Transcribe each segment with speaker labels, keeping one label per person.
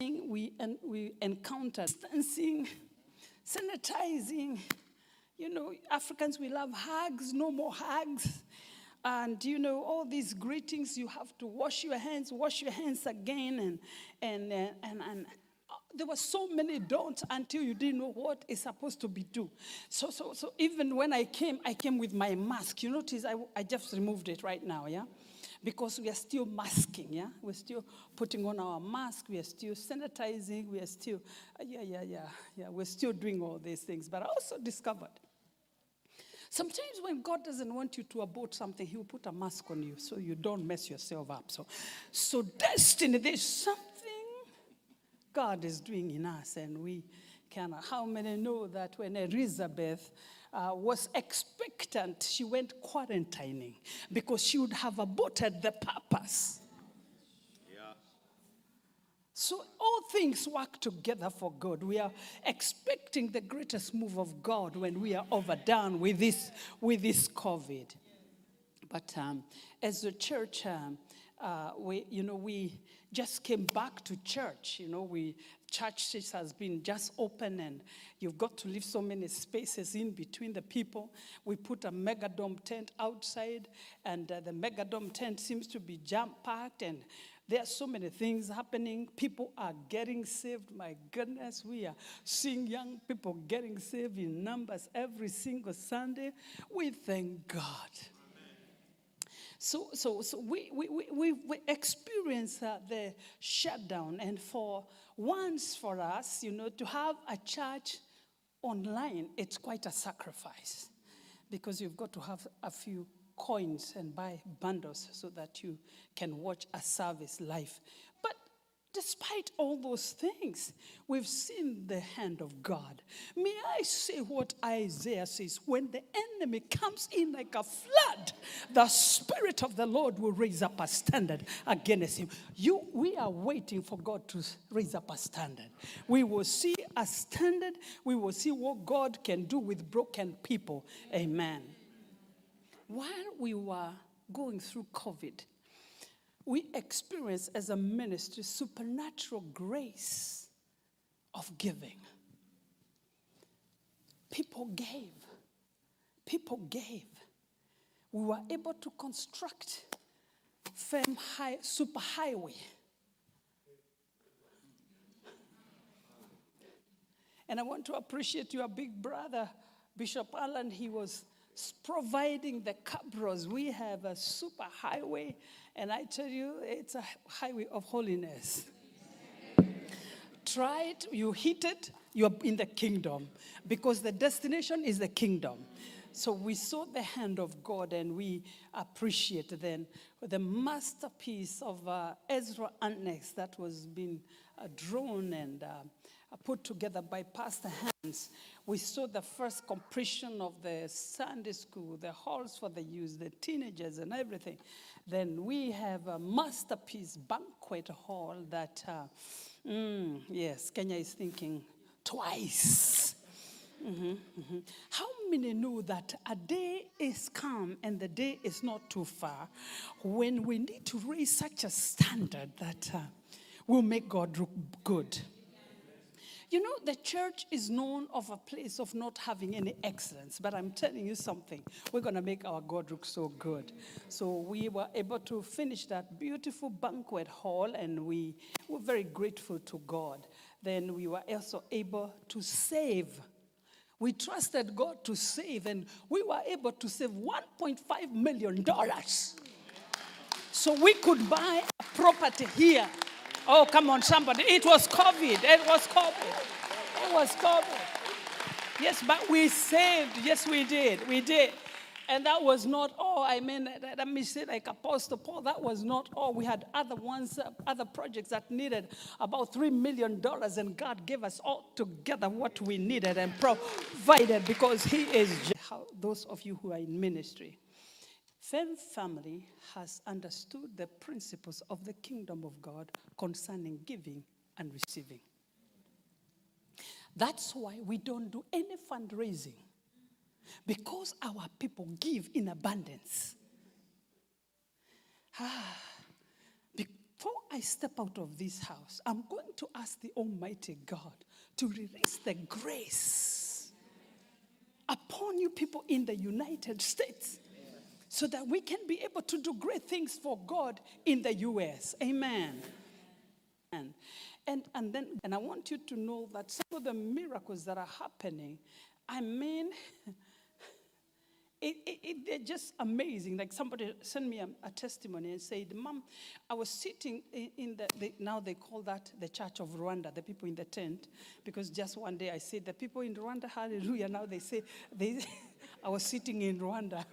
Speaker 1: we, and we encounter distancing, sanitizing. You know, Africans, we love hugs, no more hugs. And you know, all these greetings, you have to wash your hands, wash your hands again. And, and, uh, and, and uh, there were so many don'ts until you didn't know what is supposed to be do. So, so, so even when I came, I came with my mask. You notice I, I just removed it right now, yeah? Because we are still masking, yeah? We're still putting on our mask, we are still sanitizing, we are still, uh, yeah, yeah, yeah, yeah, we're still doing all these things. But I also discovered Sometimes when God doesn't want you to abort something, He will put a mask on you so you don't mess yourself up. So, so destiny, there's something God is doing in us, and we cannot. How many know that when Elizabeth uh, was expectant, she went quarantining because she would have aborted the purpose. Yeah. So all things work together for good. We are expecting the greatest move of God when we are overdone with this, with this COVID. But um, as a church, um, uh, we, you know, we just came back to church. You know, we church has been just open, and you've got to leave so many spaces in between the people. We put a megadome tent outside, and uh, the megadome tent seems to be jam packed, and there are so many things happening. People are getting saved. My goodness, we are seeing young people getting saved in numbers every single Sunday. We thank God. So, so, so we, we, we, we experience uh, the shutdown, and for once for us, you know, to have a church online, it's quite a sacrifice because you've got to have a few coins and buy bundles so that you can watch a service live. Despite all those things, we've seen the hand of God. May I say what Isaiah says when the enemy comes in like a flood, the Spirit of the Lord will raise up a standard against him. You, we are waiting for God to raise up a standard. We will see a standard, we will see what God can do with broken people. Amen while we were going through COVID, we experienced as a ministry supernatural grace of giving. People gave. People gave. We were able to construct FEM high, super highway. And I want to appreciate your big brother, Bishop Allen. He was providing the cabros. We have a super highway, and I tell you, it's a highway of holiness. Try it, you hit it, you're in the kingdom because the destination is the kingdom. So we saw the hand of God and we appreciate then the masterpiece of uh, Ezra Annex that was being uh, drawn and uh, put together by Pastor Hans, we saw the first completion of the Sunday school, the halls for the youth, the teenagers, and everything. Then we have a masterpiece banquet hall that, uh, mm, yes, Kenya is thinking twice. Mm-hmm, mm-hmm. How many know that a day is come and the day is not too far when we need to raise such a standard that uh, will make God look good? You know, the church is known of a place of not having any excellence, but I'm telling you something. We're going to make our God look so good. So we were able to finish that beautiful banquet hall, and we were very grateful to God. Then we were also able to save. We trusted God to save, and we were able to save $1.5 million. So we could buy a property here Oh, come on, somebody. It was COVID. It was COVID. It was COVID. Yes, but we saved. Yes, we did. We did. And that was not all. I mean, let me say, like Apostle Paul, that was not all. We had other ones, uh, other projects that needed about $3 million, and God gave us all together what we needed and provided because He is. How, those of you who are in ministry, FEM family has understood the principles of the kingdom of God concerning giving and receiving. That's why we don't do any fundraising because our people give in abundance. Ah, before I step out of this house, I'm going to ask the Almighty God to release the grace upon you people in the United States so that we can be able to do great things for God in the US. Amen. And, and, and then, and I want you to know that some of the miracles that are happening, I mean, it, it, it, they're just amazing. Like somebody sent me a, a testimony and said, Mom, I was sitting in, in the, the, now they call that the Church of Rwanda, the people in the tent, because just one day I said, the people in Rwanda, hallelujah. Now they say, they, I was sitting in Rwanda.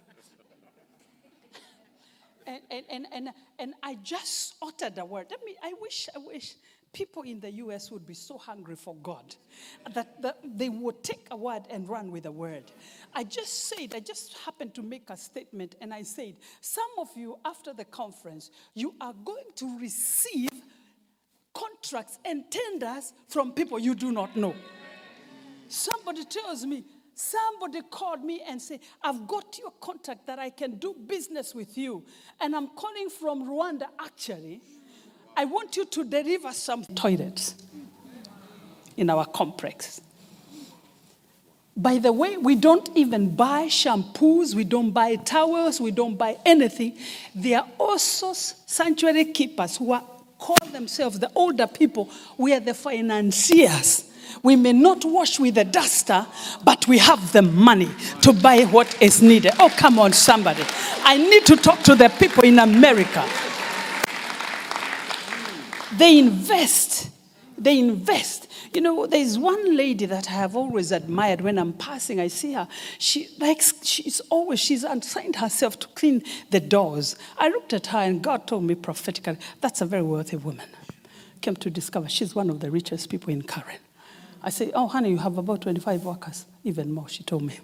Speaker 1: And, and, and, and, and I just uttered a word. I mean, I wish, I wish people in the US would be so hungry for God that, that they would take a word and run with a word. I just said, I just happened to make a statement, and I said, Some of you, after the conference, you are going to receive contracts and tenders from people you do not know. Somebody tells me, Somebody called me and said, I've got your contact that I can do business with you. And I'm calling from Rwanda, actually. I want you to deliver some toilets in our complex. By the way, we don't even buy shampoos, we don't buy towels, we don't buy anything. There are also sanctuary keepers who are, call themselves the older people. We are the financiers. We may not wash with a duster, but we have the money to buy what is needed. Oh, come on, somebody. I need to talk to the people in America. They invest. They invest. You know, there's one lady that I have always admired when I'm passing. I see her. She likes, she's always, she's assigned herself to clean the doors. I looked at her and God told me prophetically, that's a very wealthy woman. Came to discover she's one of the richest people in Karen. I say, oh, honey, you have about 25 workers. Even more, she told me.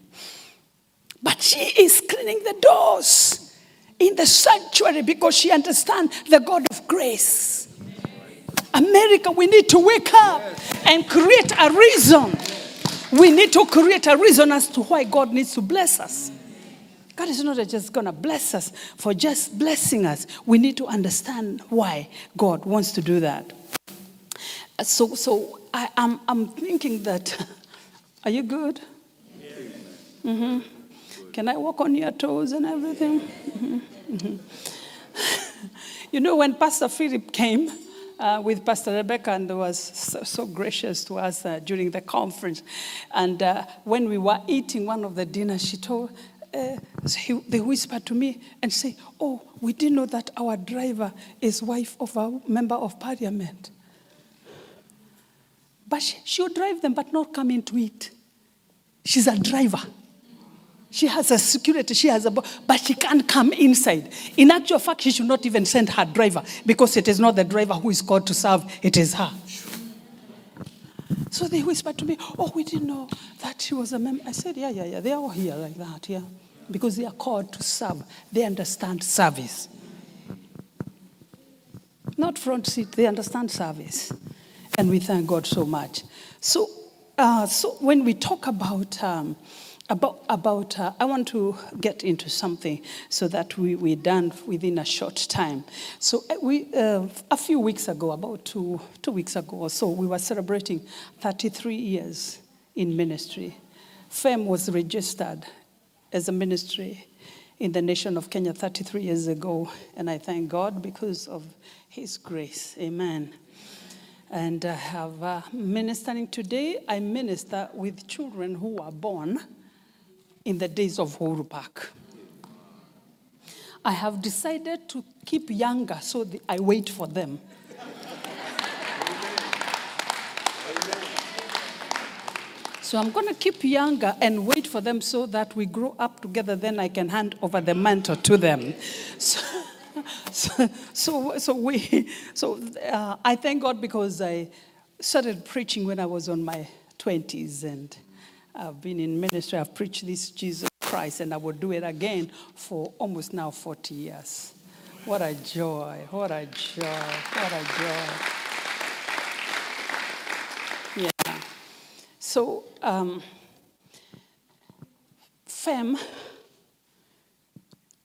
Speaker 1: But she is cleaning the doors in the sanctuary because she understands the God of grace. America, we need to wake up and create a reason. We need to create a reason as to why God needs to bless us. God is not just going to bless us for just blessing us. We need to understand why God wants to do that. So, so I, am I'm, I'm thinking that, are you good? Mm-hmm. Can I walk on your toes and everything? Mm-hmm. Mm-hmm. you know, when Pastor Philip came, uh, with Pastor Rebecca and was so, so gracious to us uh, during the conference. And uh, when we were eating one of the dinners, she told, uh, he, they whispered to me and say, "Oh, we didn't know that our driver is wife of a member of parliament." But she, she'll drive them, but not come in to eat. She's a driver. She has a security, she has a, but she can't come inside. In actual fact, she should not even send her driver because it is not the driver who is called to serve, it is her. So they whispered to me, Oh, we didn't know that she was a member. I said, Yeah, yeah, yeah. They're all here like that, yeah. Because they are called to serve. They understand service. Not front seat, they understand service. And we thank God so much. So, uh, so when we talk about um, about, about uh, I want to get into something so that we, we're done within a short time. So, uh, we, uh, a few weeks ago, about two, two weeks ago or so, we were celebrating 33 years in ministry. FEM was registered as a ministry in the nation of Kenya 33 years ago, and I thank God because of His grace. Amen. And I have uh, ministering today. I minister with children who are born in the days of Uhuru Park. I have decided to keep younger so I wait for them. So I'm going to keep younger and wait for them so that we grow up together. Then I can hand over the mantle to them. So, so, so, so we, so uh, I thank God because I started preaching when I was on my 20s and I've been in ministry, I've preached this Jesus Christ, and I will do it again for almost now 40 years. What a joy, what a joy, what a joy. Yeah. So, um, FEM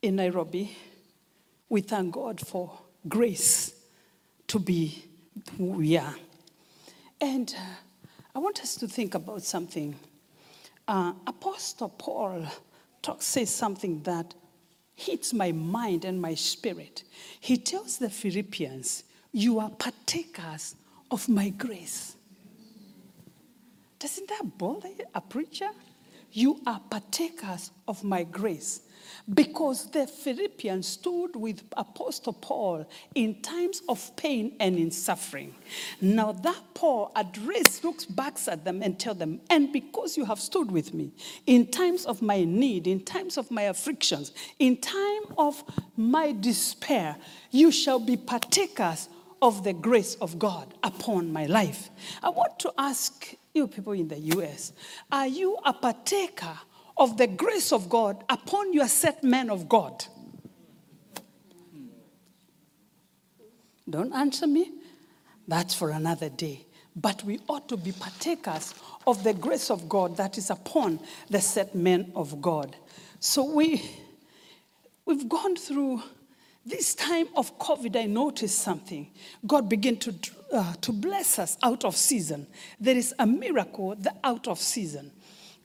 Speaker 1: in Nairobi, we thank God for grace to be who we are. And uh, I want us to think about something. Uh, Apostle Paul talk, says something that hits my mind and my spirit. He tells the Philippians, You are partakers of my grace. Doesn't that bother a preacher? You are partakers of my grace. Because the Philippians stood with Apostle Paul in times of pain and in suffering. Now that Paul address looks back at them and tell them, and because you have stood with me in times of my need, in times of my afflictions, in time of my despair, you shall be partakers of the grace of God upon my life. I want to ask you people in the US, are you a partaker of the grace of God upon your set man of God? Don't answer me. That's for another day. But we ought to be partakers of the grace of God that is upon the set men of God. So we, we've gone through this time of COVID. I noticed something. God began to, uh, to bless us out of season. There is a miracle the out of season.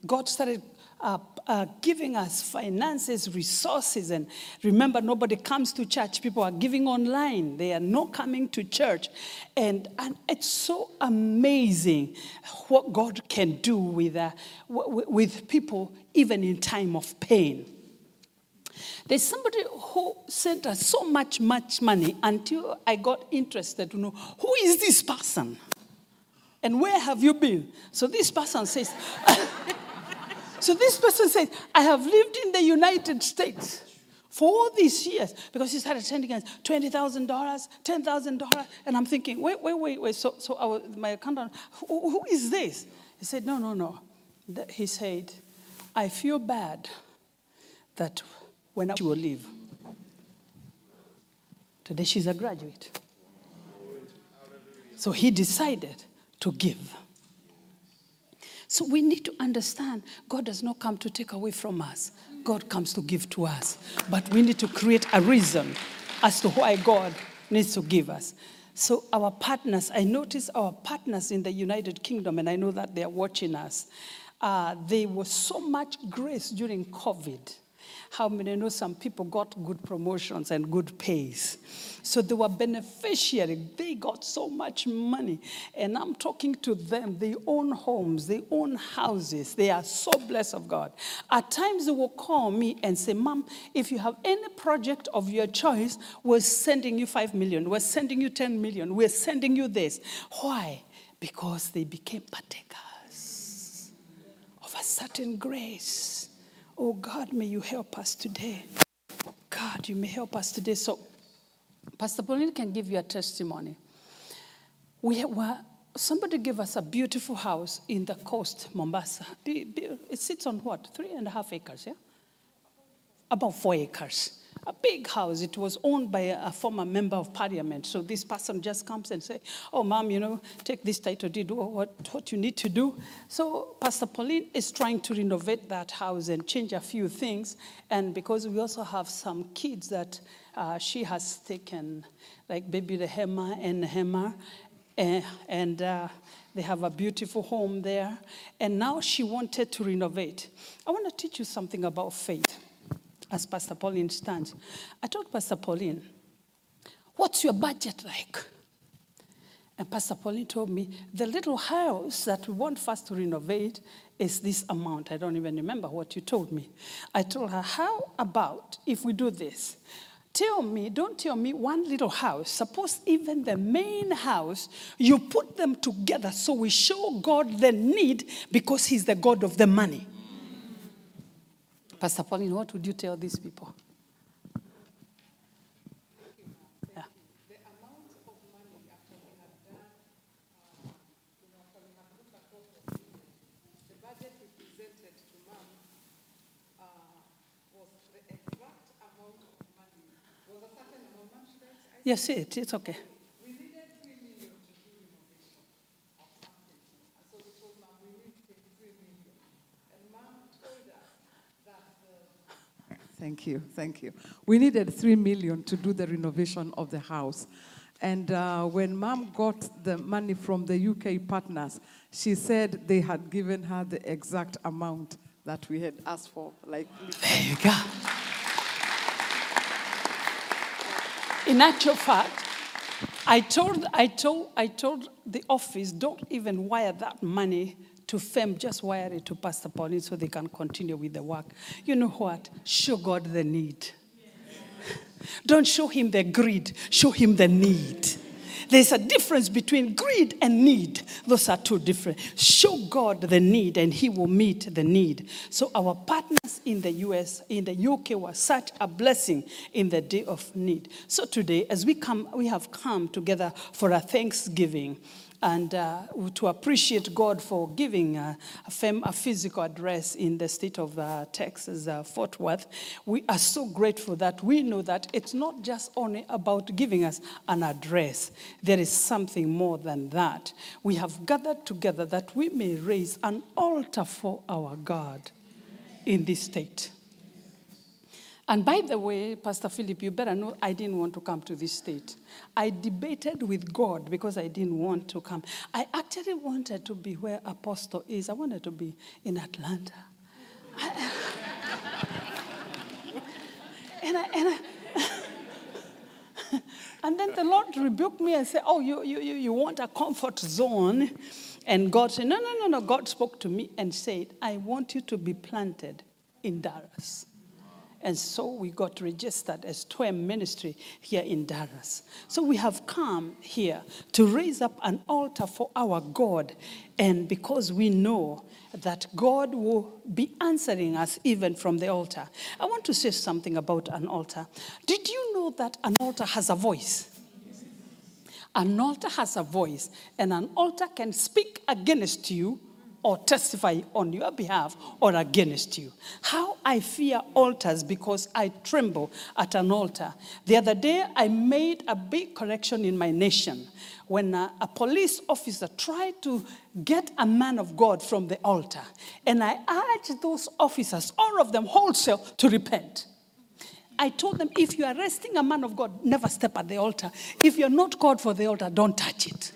Speaker 1: God started uh, uh, giving us finances, resources. And remember, nobody comes to church. People are giving online. They are not coming to church. And, and it's so amazing what God can do with, uh, w- with people, even in time of pain. There's somebody who sent us so much, much money until I got interested to know who is this person? And where have you been? So this person says, So this person says, I have lived in the United States for all these years because he started sending us $20,000, $10,000. And I'm thinking, wait, wait, wait, wait. So, so my accountant, who, who is this? He said, no, no, no. He said, I feel bad that when she will leave. Today she's a graduate. So he decided to give. So we need to understand God does not come to take away from us, God comes to give to us. But we need to create a reason as to why God needs to give us. So, our partners, I notice our partners in the United Kingdom, and I know that they are watching us. Uh, there was so much grace during COVID. How many know some people got good promotions and good pays? So they were beneficiary. They got so much money. And I'm talking to them. They own homes, they own houses. They are so blessed of God. At times they will call me and say, Mom, if you have any project of your choice, we're sending you 5 million, we're sending you 10 million, we're sending you this. Why? Because they became partakers of a certain grace. Oh God, may you help us today. God, you may help us today. So Pastor Pauline can give you a testimony. We were, somebody gave us a beautiful house in the coast, Mombasa. It sits on what? Three and a half acres, yeah? About four acres. A big house. It was owned by a, former member of parliament. So this person just comes and say, "Oh, mom, you know, take this title deed. What, what you need to do." So Pastor Pauline is trying to renovate that house and change a few things. And because we also have some kids that uh, she has taken, like baby Rehema and Nehema, and, and uh, they have a beautiful home there. And now she wanted to renovate. I want to teach you something about faith, as Pastor Pauline stands. I told Pastor Pauline, What's your budget like? And Pastor Pauline told me, The little house that we want first to renovate is this amount. I don't even remember what you told me. I told her, How about if we do this? Tell me, don't tell me one little house. Suppose even the main house, you put them together so we show God the need because He's the God of the money. Pastor Pauline, what would you tell these people? Yes, it, it's okay.
Speaker 2: Thank you, thank you. We needed three million to do the renovation of the house. And uh, when mom got the money from the UK partners, she said they had given her the exact amount that we had asked for. Like,
Speaker 1: There you go. In actual fact, I told, I told, I told the office, don't even wire that money to FEM, just wire it to Pastor Pauline so they can continue with the work. You know what? Show God the need. Don't show him the greed, show him the need. There's a difference between greed and need. Those are two different. Show God the need and he will meet the need. So our partners in the US, in the UK were such a blessing in the day of need. So today, as we come, we have come together for a Thanksgiving and uh, to appreciate God for giving uh, a, a physical address in the state of uh, Texas, uh, Fort Worth. We are so grateful that we know that it's not just only about giving us an address, there is something more than that. We have gathered together that we may raise an altar for our God in this state. And by the way, Pastor Philip, you better know I didn't want to come to this state. I debated with God because I didn't want to come. I actually wanted to be where Apostle is. I wanted to be in Atlanta. I- and I, and I, and then the Lord rebuked me and said, Oh, you, you, you, want a comfort zone? And God said, No, no, no, no. God spoke to me and said, I want you to be planted in Dallas. And so we got registered as TWEM Ministry here in Dallas. So we have come here to raise up an altar for our God. And because we know that God will be answering us even from the altar. I want to say something about an altar. Did you know that an altar has a voice? An altar has a voice, and an altar can speak against you or testify on your behalf or against you. How I fear altars because I tremble at an altar. The other day, I made a big correction in my nation when a, a police officer tried to get a man of God from the altar. And I urged those officers, all of them wholesale, to repent. I told them, if you're arresting a man of God, never step at the altar. If you're not called for the altar, don't touch it.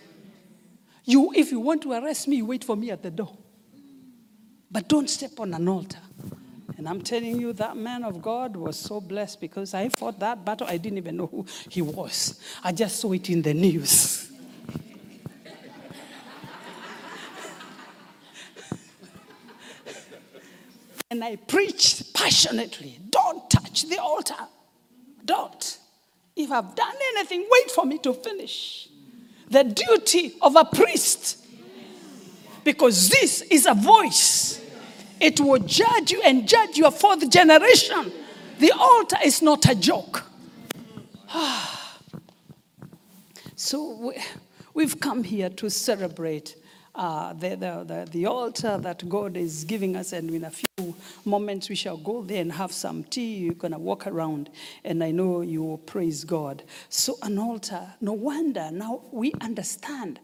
Speaker 1: You, if you want to arrest me, wait for me at the door. But don't step on an altar. And I'm telling you, that man of God was so blessed because I fought that battle. I didn't even know who he was. I just saw it in the news. and I preached passionately don't touch the altar. Don't. If I've done anything, wait for me to finish. The duty of a priest. Because this is a voice. It will judge you and judge your fourth generation. The altar is not a joke. so we, we've come here to celebrate uh, the, the, the, the altar that God is giving us, and in a few moments we shall go there and have some tea. You're going to walk around, and I know you will praise God. So, an altar, no wonder now we understand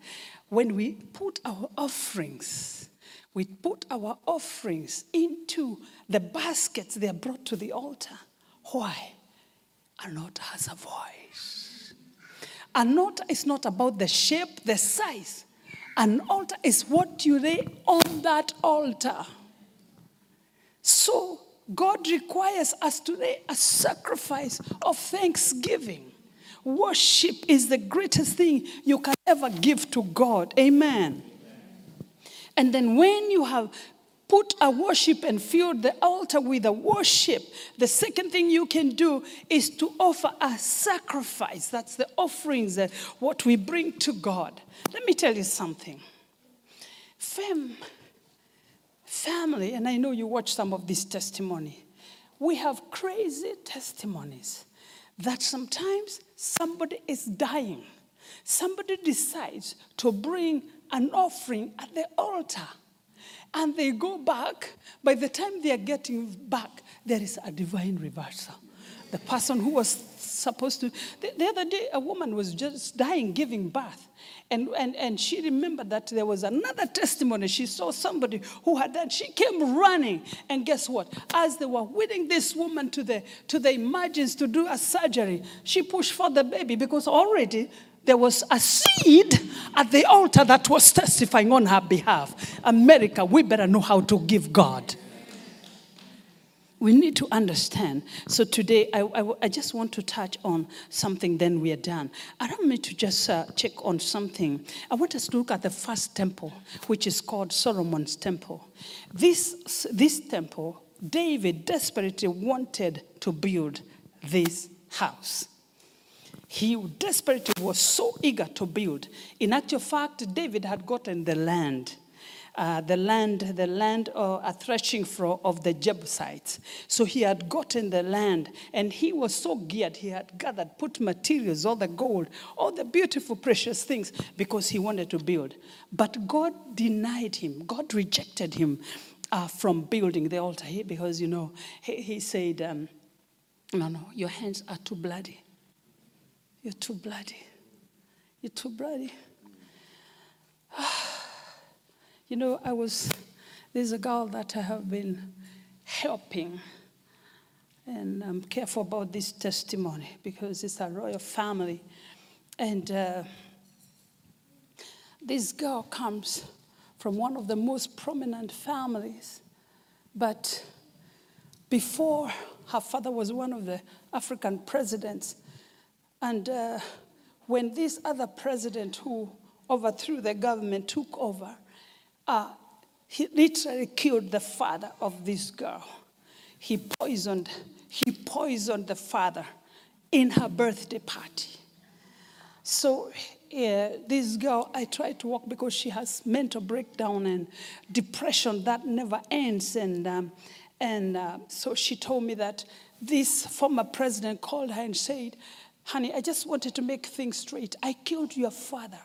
Speaker 1: when we put our offerings, we put our offerings into the baskets they are brought to the altar. Why? An altar has a voice. An altar is not about the shape, the size. An altar is what you lay on that altar. So God requires us to lay a sacrifice of thanksgiving. Worship is the greatest thing you can ever give to God. Amen. And then when you have put a worship and filled the altar with a worship, the second thing you can do is to offer a sacrifice. That's the offerings that what we bring to God. Let me tell you something. Fam, family, and I know you watch some of this testimony. We have crazy testimonies that sometimes somebody is dying. Somebody decides to bring an offering at the altar and they go back. By the time they are getting back, there is a divine reversal. The person who was supposed to, the, the other day, a woman was just dying, giving birth. And, and, and she remembered that there was another testimony. She saw somebody who had that. She came running. And guess what? As they were wheeling this woman to the, to the emergency to do a surgery, she pushed for the baby because already There was a seed at the altar that was testifying on her behalf. America, we better know how to give God. We need to understand. So today, I, I, I just want to touch on something, then we are done. Allow me to just uh, check on something. I want us to look at the first temple, which is called Solomon's temple. This, this temple, David desperately wanted to build this house. He desperately was so eager to build. In actual fact, David had gotten the land. Uh, the land, the land uh, a threshing floor of the Jebusites. So he had gotten the land and he was so geared. He had gathered, put materials, all the gold, all the beautiful, precious things because he wanted to build. But God denied him, God rejected him uh, from building the altar here, because, you know, he, he said, um, No, no, your hands are too bloody. You're too bloody. You're too bloody. You know, I was, there's a girl that I have been helping, and I'm careful about this testimony because it's a royal family. And uh, this girl comes from one of the most prominent families, but before her father was one of the African presidents, and uh, when this other president who overthrew the government took over, uh, he literally killed the father of this girl. He poisoned, he poisoned the father in her birthday party. So uh, this girl, I tried to walk because she has mental breakdown and depression that never ends. And, um, and uh, so she told me that this former president called her and said, Honey, I just wanted to make things straight. I killed your father.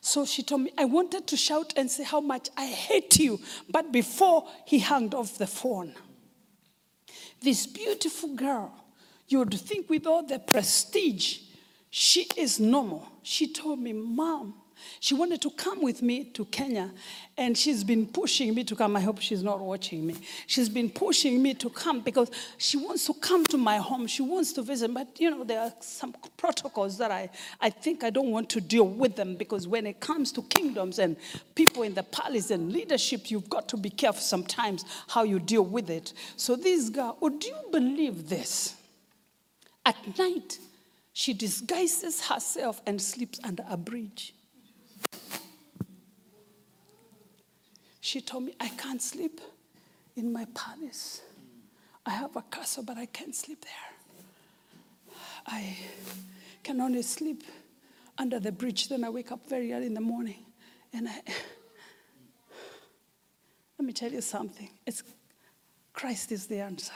Speaker 1: So she told me, I wanted to shout and say how much I hate you. But before he hung off the phone, this beautiful girl, you would think with all the prestige, she is normal. She told me, Mom, she wanted to come with me to Kenya, and she's been pushing me to come. I hope she's not watching me. She's been pushing me to come because she wants to come to my home. She wants to visit, but you know, there are some protocols that I, I think I don't want to deal with them because when it comes to kingdoms and people in the palace and leadership, you've got to be careful sometimes how you deal with it. So, this girl, oh, would you believe this? At night, she disguises herself and sleeps under a bridge. She told me, I can't sleep in my palace. I have a castle, but I can't sleep there. I can only sleep under the bridge. Then I wake up very early in the morning. And I, let me tell you something. It's Christ is the answer.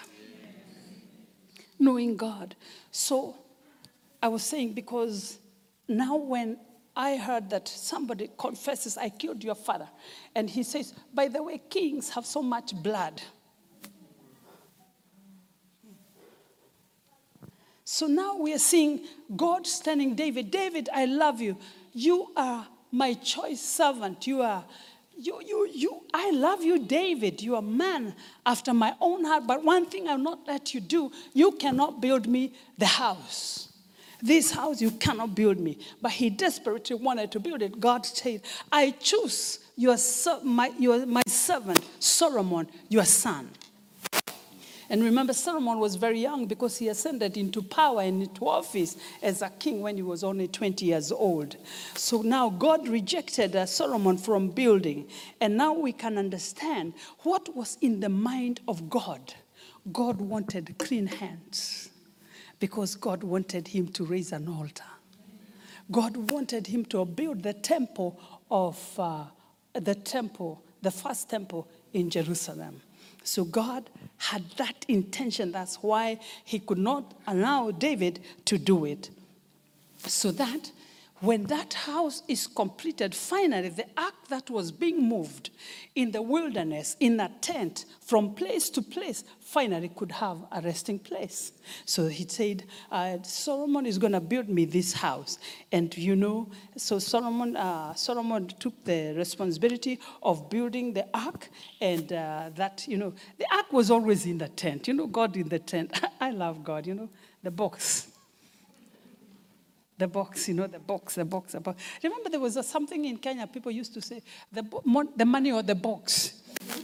Speaker 1: Knowing God. So I was saying because now when I heard that somebody confesses, I killed your father. And he says, By the way, kings have so much blood. So now we are seeing God standing David. David, I love you. You are my choice servant. You are, you, you, you, I love you, David. You are a man after my own heart. But one thing I'll not let you do, you cannot build me the house. This house you cannot build me. But he desperately wanted to build it. God said, I choose your, my, your, my servant, Solomon, your son. And remember, Solomon was very young because he ascended into power and into office as a king when he was only 20 years old. So now God rejected uh, Solomon from building. And now we can understand what was in the mind of God. God wanted clean hands because God wanted him to raise an altar. God wanted him to build the temple of uh, the temple, the first temple in Jerusalem. So God had that intention. That's why he could not allow David to do it. So that when that house is completed, finally, the ark that was being moved in the wilderness, in a tent, from place to place, finally could have a resting place. So he said, uh, Solomon is going to build me this house. And you know, so Solomon, uh, Solomon took the responsibility of building the ark, and uh, that, you know, the ark was always in the tent. You know, God in the tent. I love God, you know, the box The box, you know, the box, the box, the box. Remember, there was a, something in Kenya people used to say, the, bo- the money or the box.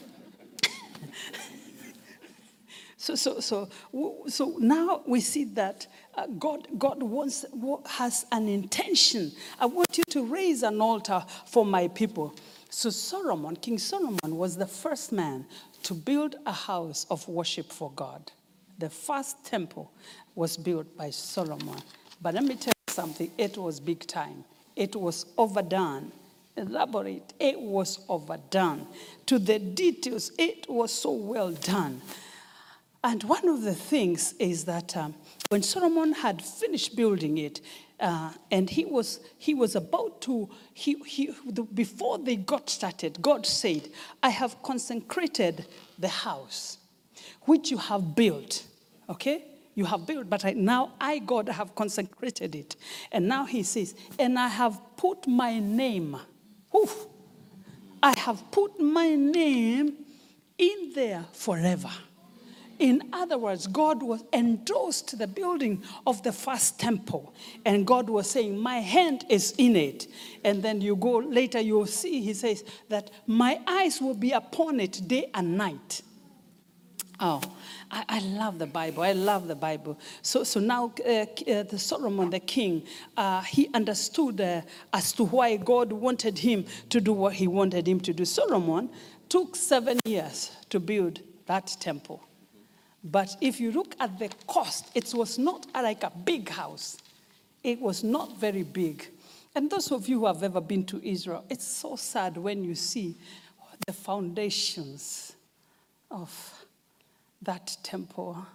Speaker 1: So, so, so, so now we see that uh, God, God wants, has an intention. I want you to raise an altar for my people. So Solomon, King Solomon, was the first man to build a house of worship for God. The first temple was built by Solomon. But let me tell something, it was big time. It was overdone elaborate. It was overdone. To the details, it was so well done. And one of the things is that um, when Solomon had finished building it, uh, and he was, he was about to, he, he, the, before they got started, God said, I have consecrated the house which you have built. Okay? You have built, but now I, God, have consecrated it. And now he says, and I have put my name, oof, I have put my name in there forever. In other words, God was endorsed the building of the first temple, and God was saying, My hand is in it. And then you go later, you'll see, he says, that my eyes will be upon it day and night. Oh, I, I love the Bible. I love the Bible. So, so now uh, uh, the Solomon, the king, uh, he understood uh, as to why God wanted him to do what he wanted him to do. Solomon took seven years to build that temple. But if you look at the cost, it was not like a big house. It was not very big. And those of you who have ever been to Israel, it's so sad when you see the foundations of that temple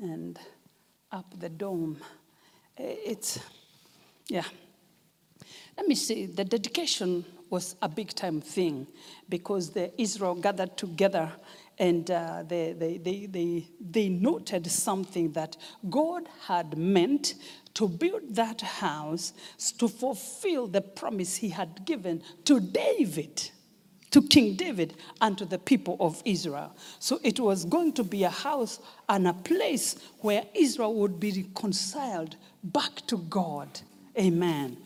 Speaker 1: and up the dome. It's, yeah. Let me say, the dedication was a big time thing because the Israel gathered together and uh, they, they, they, they, they noted something that God had meant to build that house to fulfill the promise he had given to David to King David and to the people of Israel. So it was going to be a house and a place where Israel would be reconciled back to God. Amen.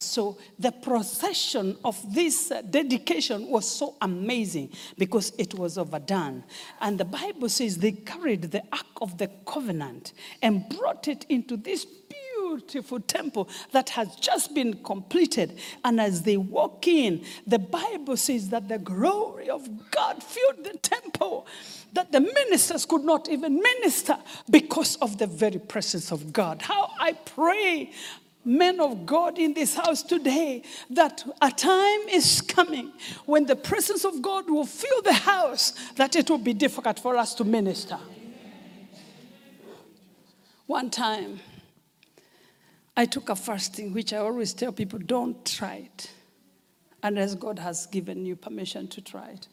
Speaker 1: So the procession of this uh, dedication was so amazing because it was overdone. And the Bible says they carried the Ark of the Covenant and brought it into this beautiful temple that has just been completed. And as they walk in, the Bible says that the glory of God filled the temple, that the ministers could not even minister because of the very presence of God. How I pray. Men of God in this house today, that a time is coming when the presence of God will fill the house, that it will be difficult for us to minister. One time, I took a fasting, which I always tell people don't try it unless God has given you permission to try it.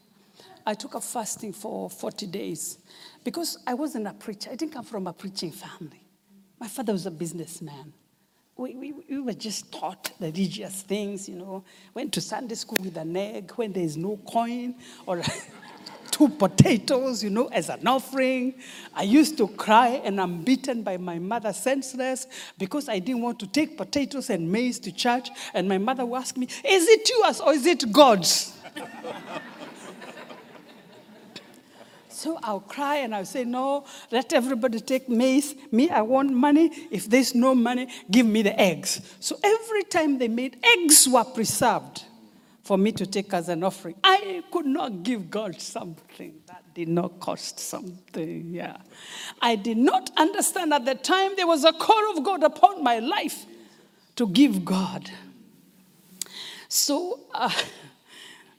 Speaker 1: I took a fasting for 40 days because I wasn't a preacher. I didn't come from a preaching family. My father was a businessman. We, we, we were just taught religious things, you know. Went to Sunday school with an egg when there is no coin or two potatoes, you know, as an offering. I used to cry and I'm beaten by my mother senseless because I didn't want to take potatoes and maize to church. And my mother would ask me, Is it yours or is it God's? So I'll cry and I'll say, No, let everybody take maize. Me, I want money. If there's no money, give me the eggs. So every time they made, eggs were preserved for me to take as an offering. I could not give God something that did not cost something. Yeah. I did not understand at the time there was a call of God upon my life to give God. So, uh,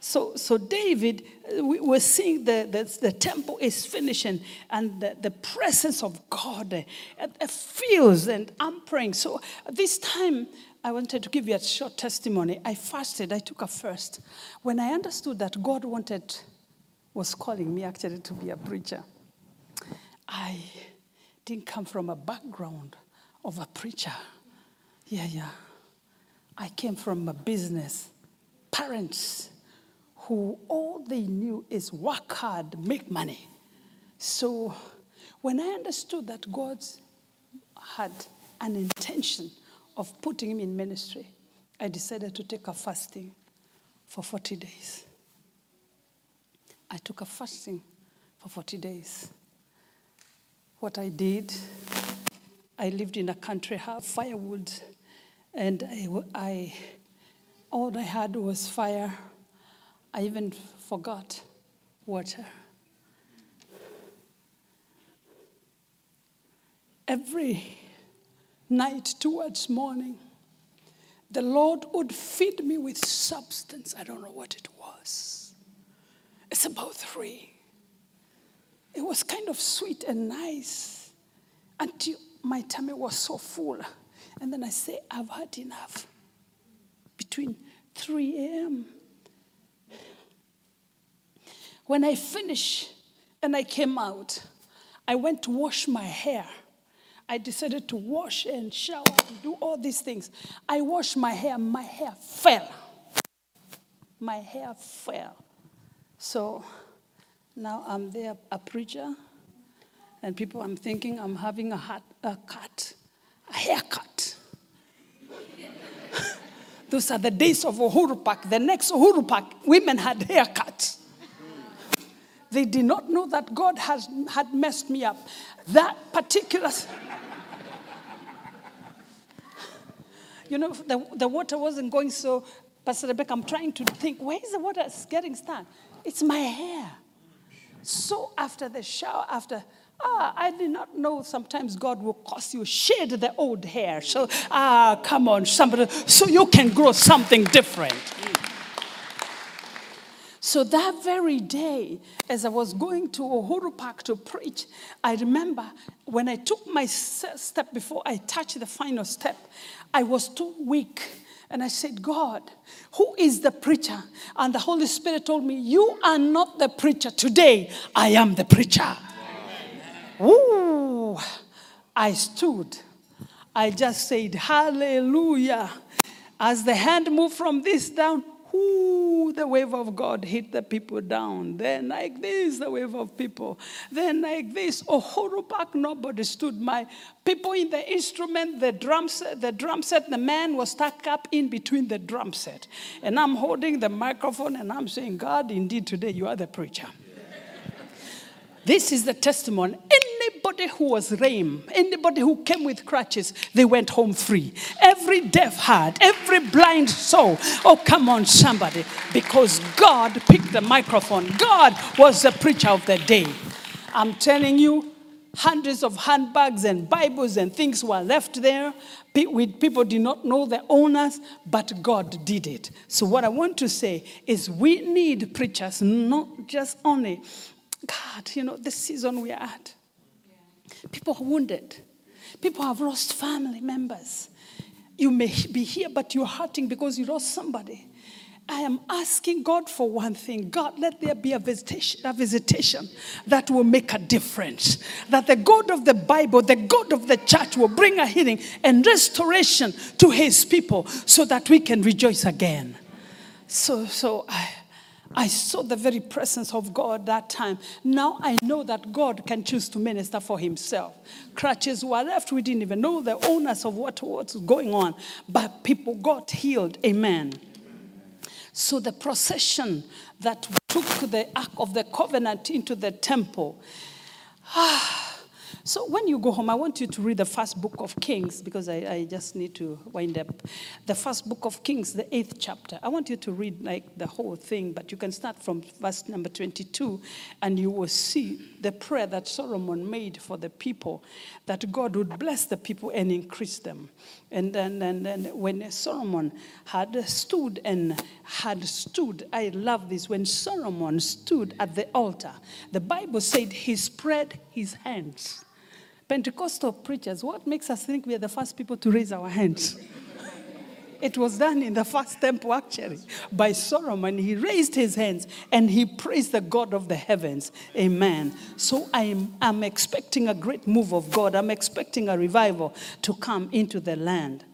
Speaker 1: so, so David, we were seeing the, the, the temple is finishing and the, the presence of God uh, uh, feels, and I'm praying. So this time, I wanted to give you a short testimony. I fasted, I took a fast. When I understood that God wanted, was calling me actually to be a preacher, I didn't come from a background of a preacher. Yeah, yeah. I came from a business, parents who all they knew is work hard, make money. So when I understood that God had an intention of putting him in ministry, I decided to take a fasting for 40 days. I took a fasting for 40 days. What I did, I lived in a country, have firewood, and I, I, all I had was fire. I even forgot water. Every night towards morning, the Lord would feed me with substance. I don't know what it was. It's about three. It was kind of sweet and nice until my tummy was so full. And then I say, I've had enough. Between 3 a.m. When I finished and I came out, I went to wash my hair. I decided to wash and shower and do all these things. I washed my hair, my hair fell. My hair fell. So now I'm there, a preacher, and people, I'm thinking I'm having a, hat, a cut, a haircut. Those are the days of Uhuru Park. The next Uhuru Park, women had haircuts. They did not know that God has, had messed me up. That particular. You know, the, the water wasn't going so. Pastor Rebecca, I'm trying to think, where is the water getting stuck? It's my hair. So after the shower, after, ah, I did not know sometimes God will cause you shed the old hair. So, ah, come on, somebody, so you can grow something different. So that very day, as I was going to Uhuru Park to preach, I remember when I took my step before I touched the final step, I was too weak. And I said, God, who is the preacher? And the Holy Spirit told me, You are not the preacher today. I am the preacher. Ooh, I stood. I just said, Hallelujah. As the hand moved from this down, ooh, the wave of God hit the people down. Then, like this, the wave of people. Then, like this, oh, Uhuru Park, nobody stood. My people in the instrument, the drum set, the drum set, the man was stuck up in between the drum set. And I'm holding the microphone and I'm saying, God, indeed, today you are the preacher. This is the testimony. Anybody who was lame, anybody who came with crutches, they went home free. Every deaf heart, every blind soul. Oh, come on, somebody. Because God picked the microphone. God was the preacher of the day. I'm telling you, hundreds of handbags and Bibles and things were left there. Pe- People did not know the owners, but God did it. So, what I want to say is we need preachers, not just only God, you know, the season we are at. People are wounded. People have lost family members. You may be here, but you're hurting because you lost somebody. I am asking God for one thing. God, let there be a visitation, a visitation that will make a difference. That the God of the Bible, the God of the church, will bring a healing and restoration to his people so that we can rejoice again. So, so I, I saw the very presence of God that time. Now I know that God can choose to minister for himself. Crutches were left. We didn't even know the owners of what was going on, but people got healed. Amen. So the procession that took the Ark of the Covenant into the temple. Ah, So when you go home, I want you to read the first book of Kings because I, I just need to wind up. The first book of Kings, the eighth chapter. I want you to read like the whole thing, but you can start from verse number 22 and you will see the prayer that Solomon made for the people that God would bless the people and increase them. And then and, then when Solomon had stood and had stood, I love this, when Solomon stood at the altar, the Bible said he spread his hands. Pentecostal preachers, what makes us think we are the first people to raise our hands? It was done in the first temple, actually, by Solomon. He raised his hands and he praised the God of the heavens. Amen. So I'm, I'm expecting a great move of God. I'm expecting a revival to come into the land.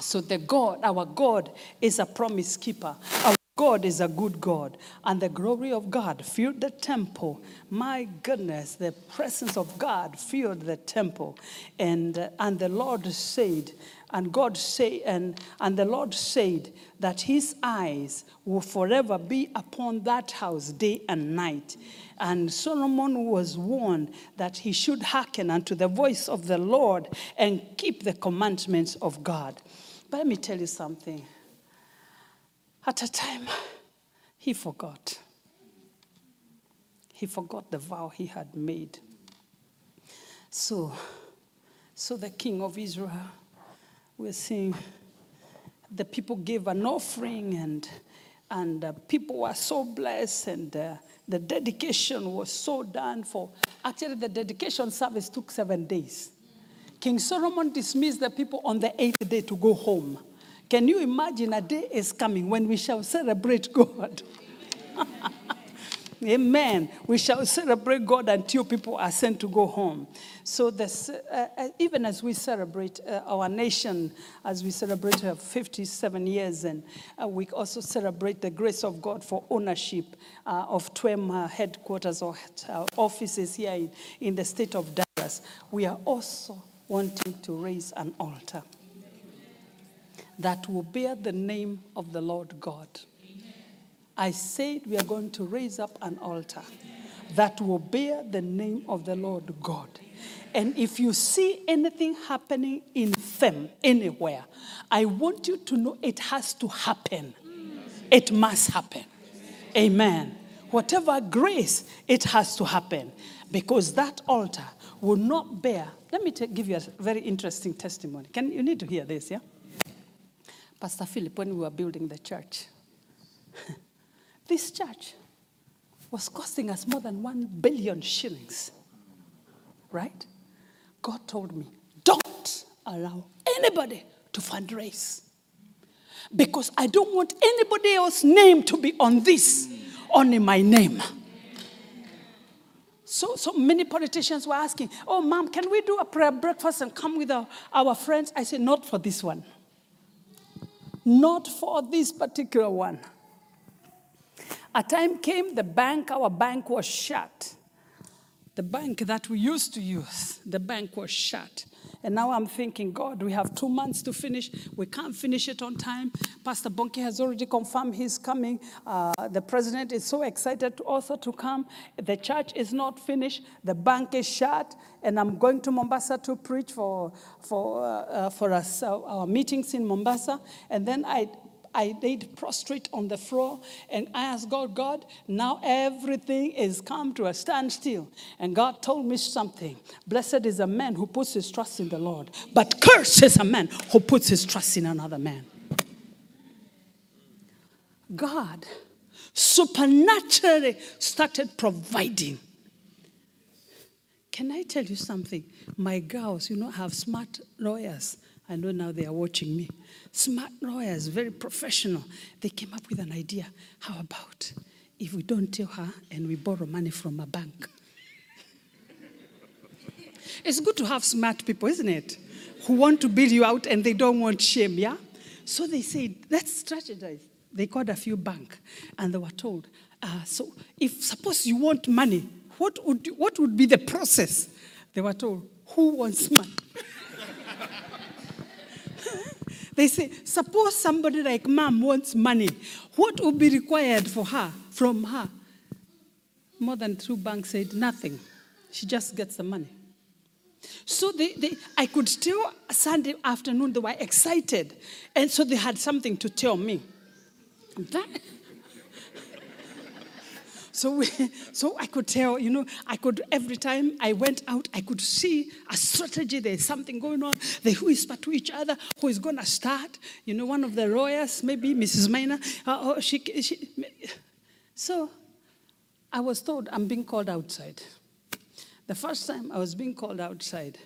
Speaker 1: So the God, our God, is a promise keeper. Our God is a good God, and the glory of God filled the temple. My goodness, the presence of God filled the temple. And, uh, and the Lord said, and God said, and, and the Lord said that his eyes will forever be upon that house day and night. And Solomon was warned that he should hearken unto the voice of the Lord and keep the commandments of God. But let me tell you something. At a time, he forgot. He forgot the vow he had made. So, so the king of Israel, we're seeing the people gave an offering and, and uh, people were so blessed and uh, the dedication was so done for, actually the dedication service took seven days. King Solomon dismissed the people on the eighth day to go home. Can you imagine a day is coming when we shall celebrate God? Amen. We shall celebrate God until people are sent to go home. So, this, uh, uh, even as we celebrate uh, our nation, as we celebrate uh, 57 years, and uh, we also celebrate the grace of God for ownership uh, of TWEM headquarters or offices here in, in the state of Dallas, we are also wanting to raise an altar that will bear the name of the Lord God. I said we are going to raise up an altar that will bear the name of the Lord God. And if you see anything happening in them anywhere, I want you to know it has to happen. It must happen. Amen. Whatever grace, it has to happen because that altar will not bear. Let me give you a very interesting testimony. Can you need to hear this, yeah? Pastor Philip, when we were building the church, this church was costing us more than one billion shillings. Right? God told me, don't allow anybody to fundraise. Because I don't want anybody else's name to be on this, only my name. So, so many politicians were asking, Oh, mom, can we do a prayer breakfast and come with our, our friends? I said, Not for this one. Not for this particular one. A time came, the bank, our bank was shut. The bank that we used to use, the bank was shut. And now I'm thinking, God, we have two months to finish. We can't finish it on time. Pastor Bonnke has already confirmed he's coming. Uh, the president is so excited also to come. The church is not finished. The bank is shut. And I'm going to Mombasa to preach for, for, uh, uh, for us, uh, our meetings in Mombasa. And then I, I laid prostrate on the floor and I asked God, God, now everything is come to a standstill. And God told me something. Blessed is a man who puts his trust in the Lord, but cursed is a man who puts his trust in another man. God supernaturally started providing. Can I tell you something? My girls, you know, have smart lawyers. I know now they are watching me smart lawyers, very professional. They came up with an idea. How about if we don't tell her and we borrow money from a bank? it's good to have smart people, isn't it? Who want to build you out and they don't want shame, yeah? So they said, let's strategize. They called a few bank and they were told, uh, so if suppose you want money, what would, what would be the process? They were told, who wants money? They say, suppose somebody like mom wants money, what would be required for her, from her? More than two banks said nothing. She just gets the money. So they, they, I could tell Sunday afternoon they were excited. And so they had something to tell me. So, we, so I could tell, you know, I could, every time I went out, I could see a strategy. There's something going on. They whisper to each other who is going to start. You know, one of the lawyers, maybe Mrs. Minor, uh, oh, she, she, so I was told I'm being called outside. The first time I was being called outside,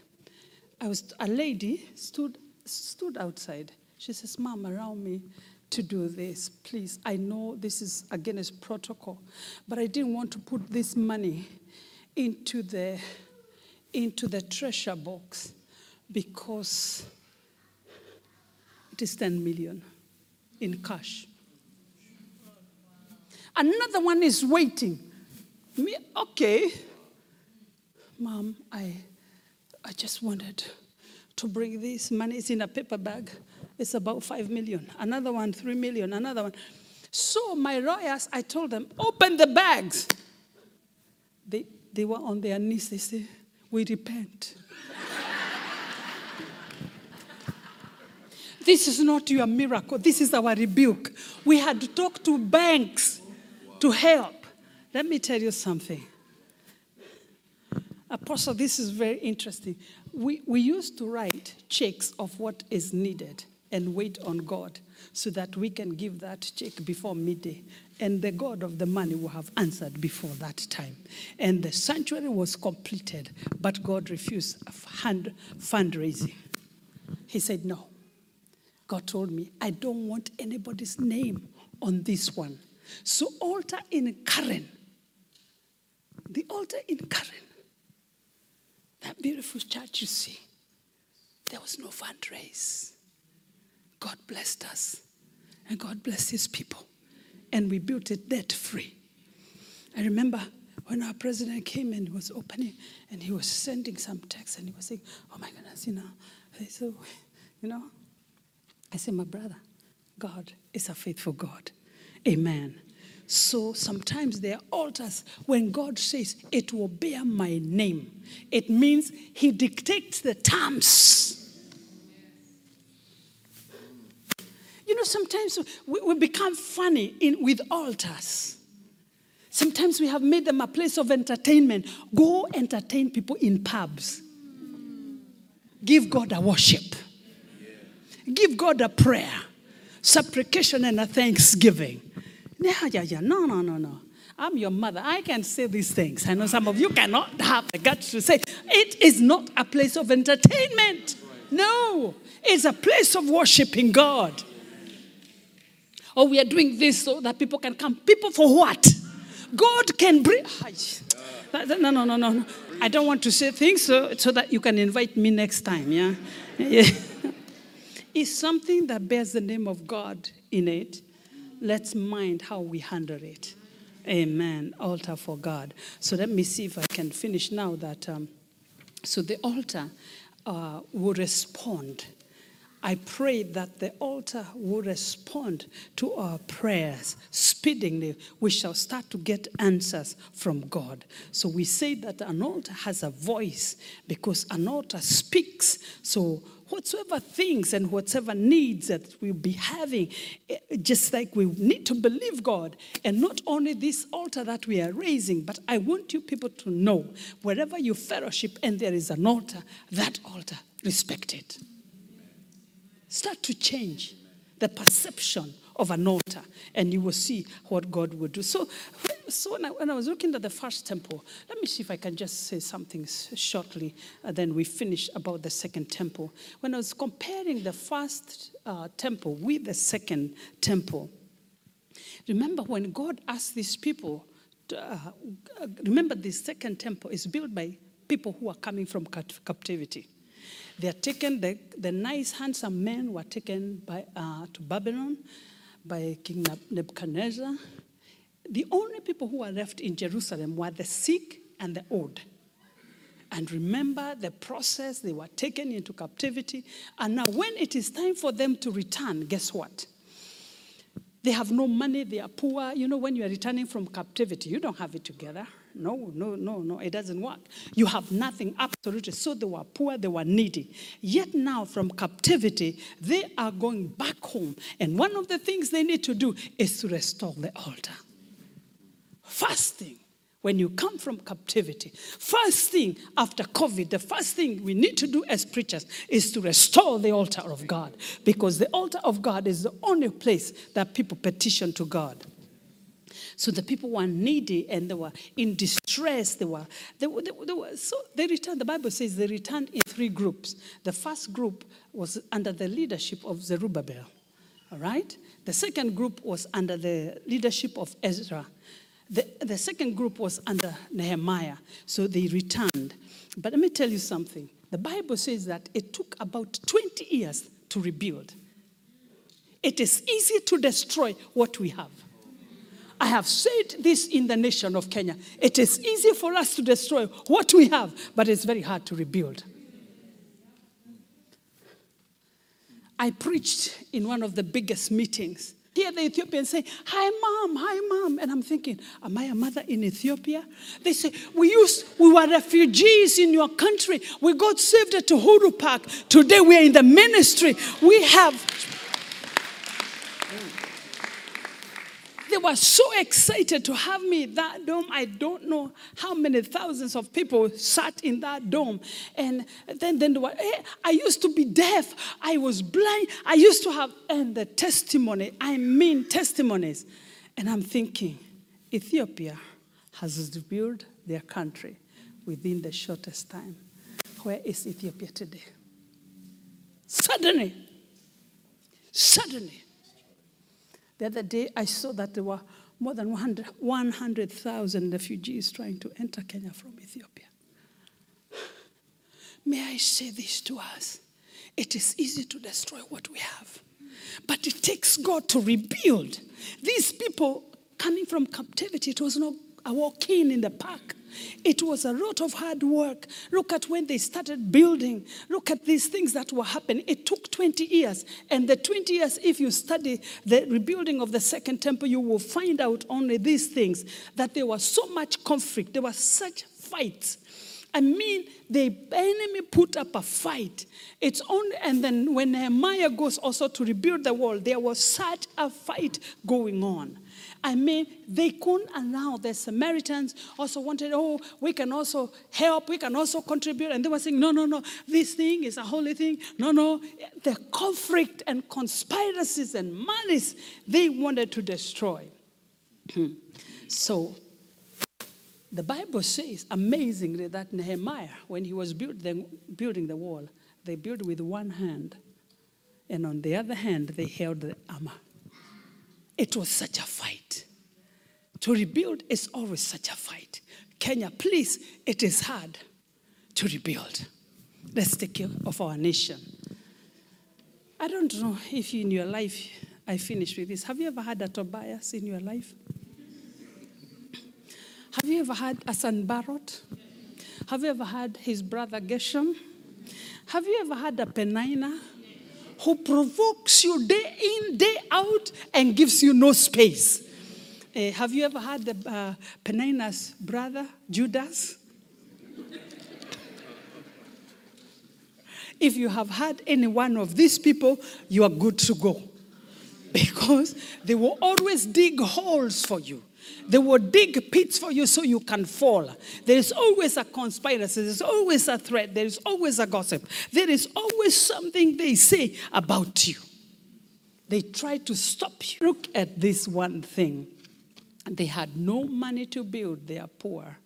Speaker 1: I was, a lady stood, stood outside. She says, Mom, around me, to do this. Please, I know this is against protocol, but I didn't want to put this money into the into the treasure box because it is 10 million in cash. Another one is waiting. Me, okay. Mom, I, I just wanted to bring this money. It's in a paper bag. It's about five million. Another one, three million. Another one. So my lawyers, I told them, open the bags. They, they were on their knees. They say, we repent. this is not your miracle. This is our rebuke. We had to talk to banks to help. Let me tell you something. Apostle, this is very interesting. We, we used to write checks of what is needed and wait on God so that we can give that check before midday. And the God of the money will have answered before that time. And the sanctuary was completed, but God refused fund, fundraising. He said, No. God told me, I don't want anybody's name on this one. So, altar in Karen, the altar in Karen, that beautiful church you see, there was no fundraise. God blessed us, and God blessed His people, and we built it debt free. I remember when our president came and was opening, and he was sending some text, and he was saying, "Oh my goodness, you know," so, you know, I said, My brother, God is a faithful God. Amen. So sometimes there are altars when God says, It will bear my name. It means He dictates the terms. You know, sometimes we, we become funny in, with altars. Sometimes we have made them a place of entertainment. Go entertain people in pubs. Give God a worship. Give God a prayer, supplication, and a thanksgiving. Yeah, yeah, yeah. No, no, no, no. I'm your mother. I can say these things. I know some of you cannot have the guts to say it is not a place of entertainment. No, it's a place of worshiping God. Oh, we are doing this so that people can come. People for what? God can bring. No, no, no, no, no. I don't want to say things so, so that you can invite me next time. Yeah. yeah. is something that bears the name of God in it, let's mind how we handle it. Amen. Altar for God. So let me see if I can finish now that. Um, so the altar uh, will respond. I pray that the altar will respond to our prayers speedily. We shall start to get answers from God. So we say that an altar has a voice because an altar speaks. So whatsoever things and whatever needs that we'll be having, eh, just like we need to believe God. And not only this altar that we are raising, but I want you people to know wherever you fellowship and there is an altar, that altar, respect it. Start to change the perception of an altar, and you will see what God will do. So, so when I, when I was looking at the first temple, let me see if I can just say something shortly, and then we finish about the second temple. When I was comparing the first uh, temple with the second temple, remember when God asked these people, to, uh, remember the second temple is built by people who are coming from captivity. They are taken, the, the nice, handsome men were taken by, uh, to Babylon by King Nebuchadnezzar. The only people who were left in Jerusalem were the sick and the old. And remember the process, they were taken into captivity. And now, when it is time for them to return, guess what? They have no money, they are poor. You know, when you are returning from captivity, you don't have it together. No, no, no, no, it doesn't work. You have nothing, absolutely. So they were poor, they were needy. Yet now, from captivity, they are going back home. And one of the things they need to do is to restore the altar. Fasting when you come from captivity. First thing after COVID, the first thing we need to do as preachers is to restore the altar of God because the altar of God is the only place that people petition to God. So the people were needy and they were in distress. They were, they, they, they were so they returned. The Bible says they returned in three groups. The first group was under the leadership of Zerubbabel. All right? The second group was under the leadership of Ezra. The, the second group was under Nehemiah. So they returned. But let me tell you something. The Bible says that it took about 20 years to rebuild. It is easy to destroy what we have. I have said this in the nation of Kenya. It is easy for us to destroy what we have, but it's very hard to rebuild. I preached in one of the biggest meetings. Here the Ethiopians say, Hi mom, hi mom. And I'm thinking, Am I a mother in Ethiopia? They say, We used we were refugees in your country. We got saved at Uhuru Park. Today we are in the ministry. We have They were so excited to have me that dome. I don't know how many thousands of people sat in that dome. And then, then were, hey, I used to be deaf. I was blind. I used to have, and the testimony, I mean testimonies. And I'm thinking, Ethiopia has rebuilt their country within the shortest time. Where is Ethiopia today? Suddenly, suddenly, the other day, I saw that there were more than 100,000 refugees trying to enter Kenya from Ethiopia. May I say this to us? It is easy to destroy what we have, but it takes God to rebuild. These people coming from captivity, it was not a walk in in the park. It was a lot of hard work. Look at when they started building. Look at these things that were happening. It took 20 years. And the 20 years, if you study the rebuilding of the second temple, you will find out only these things that there was so much conflict, there was such fights. I mean, the enemy put up a fight. It's only, and then when Nehemiah goes also to rebuild the wall, there was such a fight going on. I mean, they couldn't allow the Samaritans also wanted, oh, we can also help, we can also contribute. And they were saying, no, no, no, this thing is a holy thing. No, no. The conflict and conspiracies and malice they wanted to destroy. so the Bible says amazingly that Nehemiah, when he was build the, building the wall, they built with one hand, and on the other hand, they held the armor. It was such a fight. To rebuild is always such a fight. Kenya, please, it is hard to rebuild. Let's take care of our nation. I don't know if in your life, I finish with this. Have you ever had a Tobias in your life? Have you ever had a Sanballat? Have you ever had his brother Geshem? Have you ever had a Penina? Who provokes you day in, day out, and gives you no space. Uh, have you ever had the uh, Penina's brother, Judas? if you have had any one of these people, you are good to go. Because they will always dig holes for you. They will dig pits for you so you can fall. There is always a conspiracy, there's always a threat, there is always a gossip, there is always something they say about you. They try to stop you. Look at this one thing. They had no money to build, they are poor.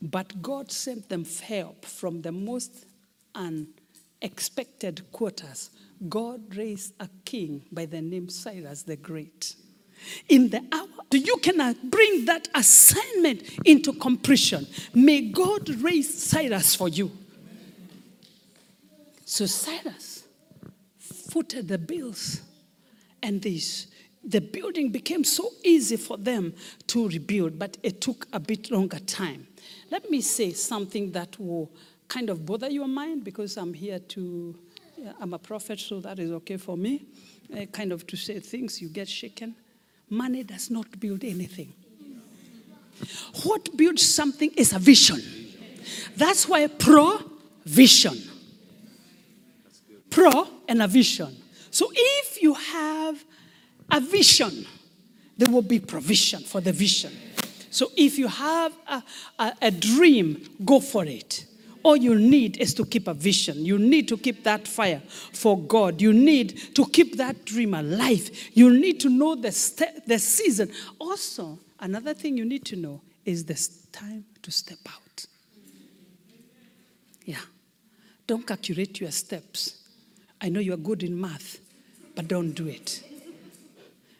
Speaker 1: But God sent them help from the most unexpected quarters. God raised a king by the name Cyrus the Great. In the hour you cannot bring that assignment into completion. May God raise Cyrus for you. So Cyrus footed the bills, and this the building became so easy for them to rebuild, but it took a bit longer time. Let me say something that will kind of bother your mind because I'm here to, I'm a prophet, so that is okay for me. Uh, kind of to say things, you get shaken. Money does not build anything. What builds something is a vision. That's why provision. Pro and a vision. So if you have a vision, there will be provision for the vision. So if you have a, a, a dream, go for it. All you need is to keep a vision. You need to keep that fire for God. You need to keep that dream alive. You need to know the, st- the season. Also, another thing you need to know is the time to step out. Yeah. Don't calculate your steps. I know you're good in math, but don't do it.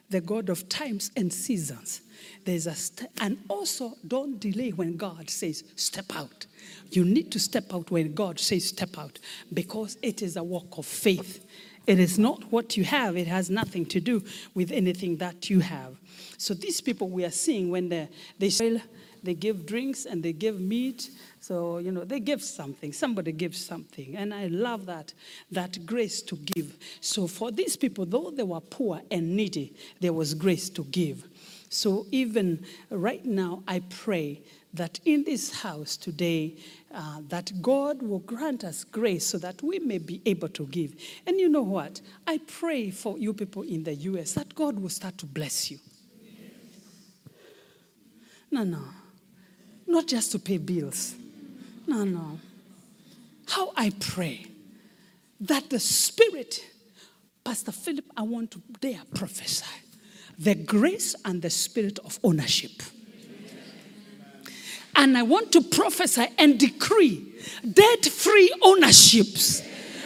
Speaker 1: The God of times and seasons. There's a st- and also don't delay when God says step out. You need to step out when God says step out because it is a walk of faith. It is not what you have, it has nothing to do with anything that you have. So these people we are seeing when they they sell, they give drinks and they give meat. So you know they give something. Somebody gives something, and I love that that grace to give. So for these people, though they were poor and needy, there was grace to give. So even right now, I pray that in this house today, uh, that God will grant us grace so that we may be able to give. And you know what? I pray for you people in the US that God will start to bless you. No, no. Not just to pay bills. No, no. How I pray that the Spirit, Pastor Philip, I want to dare prophesy the grace and the spirit of ownership. And I want to prophesy and decree debt free ownerships.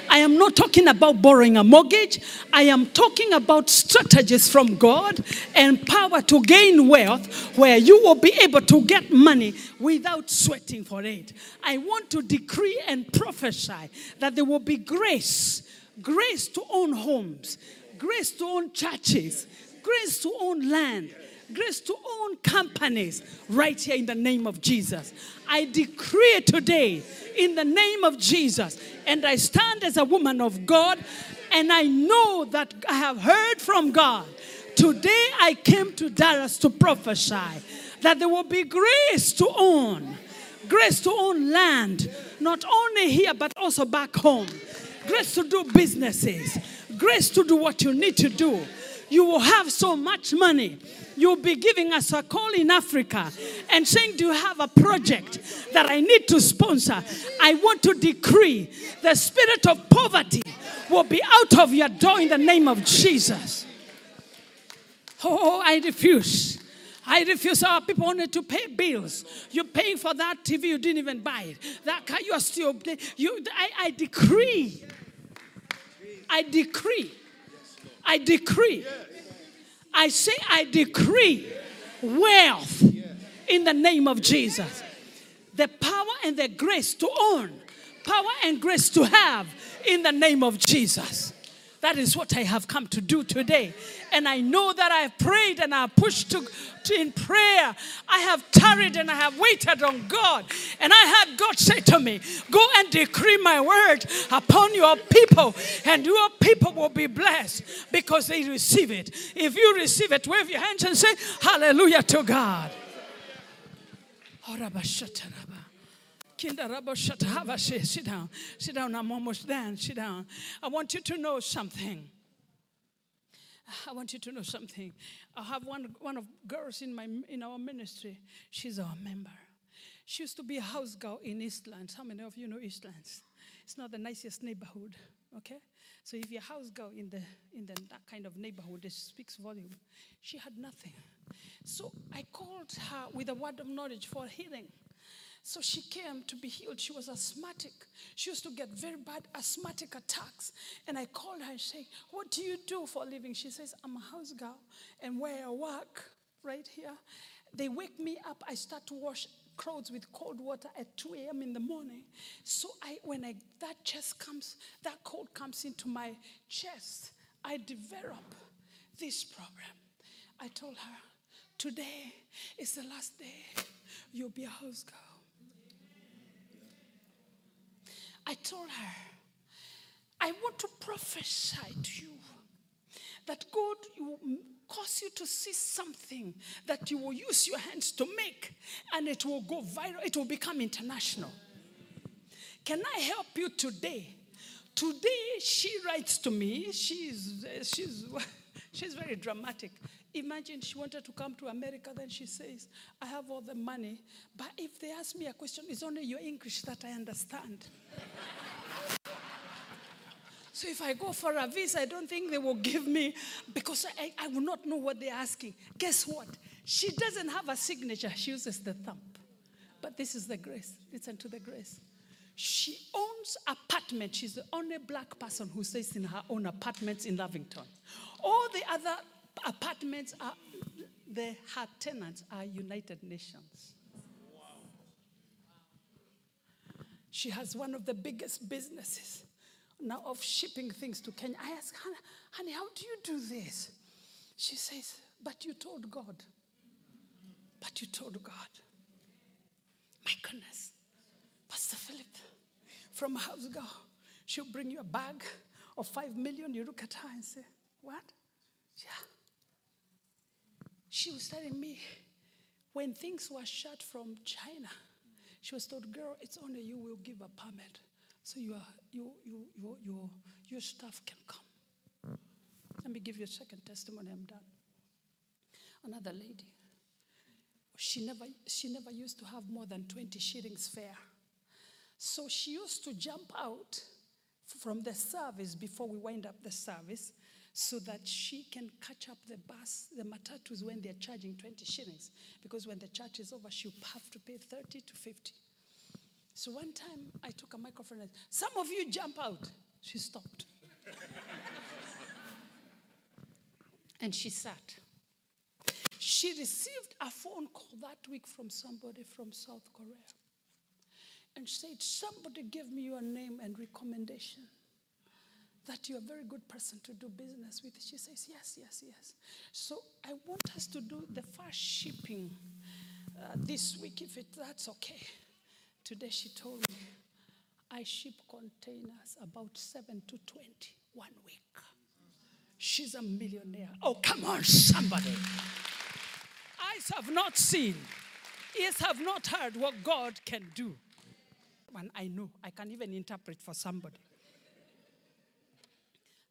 Speaker 1: I am not talking about borrowing a mortgage. I am talking about strategies from God and power to gain wealth where you will be able to get money without sweating for it. I want to decree and prophesy that there will be grace grace to own homes, grace to own churches, grace to own land grace to own companies right here in the name of Jesus. I decree today in the name of Jesus. And I stand as a woman of God and I know that I have heard from God. Today I came to Dallas to prophesy that there will be grace to own, grace to own land, not only here but also back home, grace to do businesses, grace to do what you need to do. You will have so much money you'll be giving us a call in Africa and saying, Do you have a project that I need to sponsor? I want to decree the spirit of poverty will be out of your door in the name of Jesus. Oh, I refuse. I refuse. Our people wanted to pay bills. You're paying for that TV, you didn't even buy it. That car, you are still. You, I, I decree. I decree. I decree. I say, I decree wealth in the name of Jesus. The power and the grace to own, power and grace to have in the name of Jesus. That is what I have come to do today. And I know that I have prayed and I have pushed to, to, in prayer. I have tarried and I have waited on God. And I had God say to me, Go and decree my word upon your people, and your people will be blessed because they receive it. If you receive it, wave your hands and say, Hallelujah to God. Sit down. Sit down. I'm almost done. Sit down. I want you to know something. I want you to know something. I have one, one of girls in, my, in our ministry. She's our member. She used to be a house girl in Eastlands. How many of you know Eastlands? It's not the nicest neighborhood, okay? So if you're a house girl in, the, in the, that kind of neighborhood, it speaks volume. She had nothing. So I called her with a word of knowledge for healing. So she came to be healed. She was asthmatic. She used to get very bad asthmatic attacks. And I called her and said, What do you do for a living? She says, I'm a house girl. And where I work, right here, they wake me up. I start to wash clothes with cold water at 2 a.m. in the morning. So I, when I, that chest comes, that cold comes into my chest, I develop this problem. I told her, Today is the last day. You'll be a house girl. I told her, I want to prophesy to you that God will cause you to see something that you will use your hands to make and it will go viral, it will become international. Can I help you today? Today, she writes to me, she's, she's, she's very dramatic. Imagine she wanted to come to America, then she says, I have all the money, but if they ask me a question, it's only your English that I understand. So if I go for a visa, I don't think they will give me because I, I will not know what they're asking. Guess what? She doesn't have a signature, she uses the thumb. But this is the grace. Listen to the grace. She owns apartment. She's the only black person who stays in her own apartments in Lavington. All the other apartments are the her tenants are United Nations. Wow. She has one of the biggest businesses now of shipping things to Kenya. I asked, honey, how do you do this? She says, But you told God. But you told God. My goodness. Pastor Philip, from house girl, she'll bring you a bag of five million. You look at her and say, What? Yeah. She was telling me when things were shut from China, she was told, Girl, it's only you will give a permit. So your, you, you, you, your, your staff can come. Let me give you a second testimony. I'm done. Another lady. She never, she never used to have more than 20 shillings fare. So she used to jump out from the service before we wind up the service so that she can catch up the bus, the matatus when they're charging 20 shillings. Because when the church is over, she'll have to pay 30 to 50. So one time I took a microphone and some of you jump out. She stopped. and she sat. She received a phone call that week from somebody from South Korea and said, Somebody give me your name and recommendation that you're a very good person to do business with. She says, Yes, yes, yes. So I want us to do the first shipping uh, this week, if it, that's okay. Today she told me, I ship containers about 7 to 20 one week. She's a millionaire. Oh, come on, somebody. Eyes have not seen, ears have not heard what God can do. And I know, I can even interpret for somebody.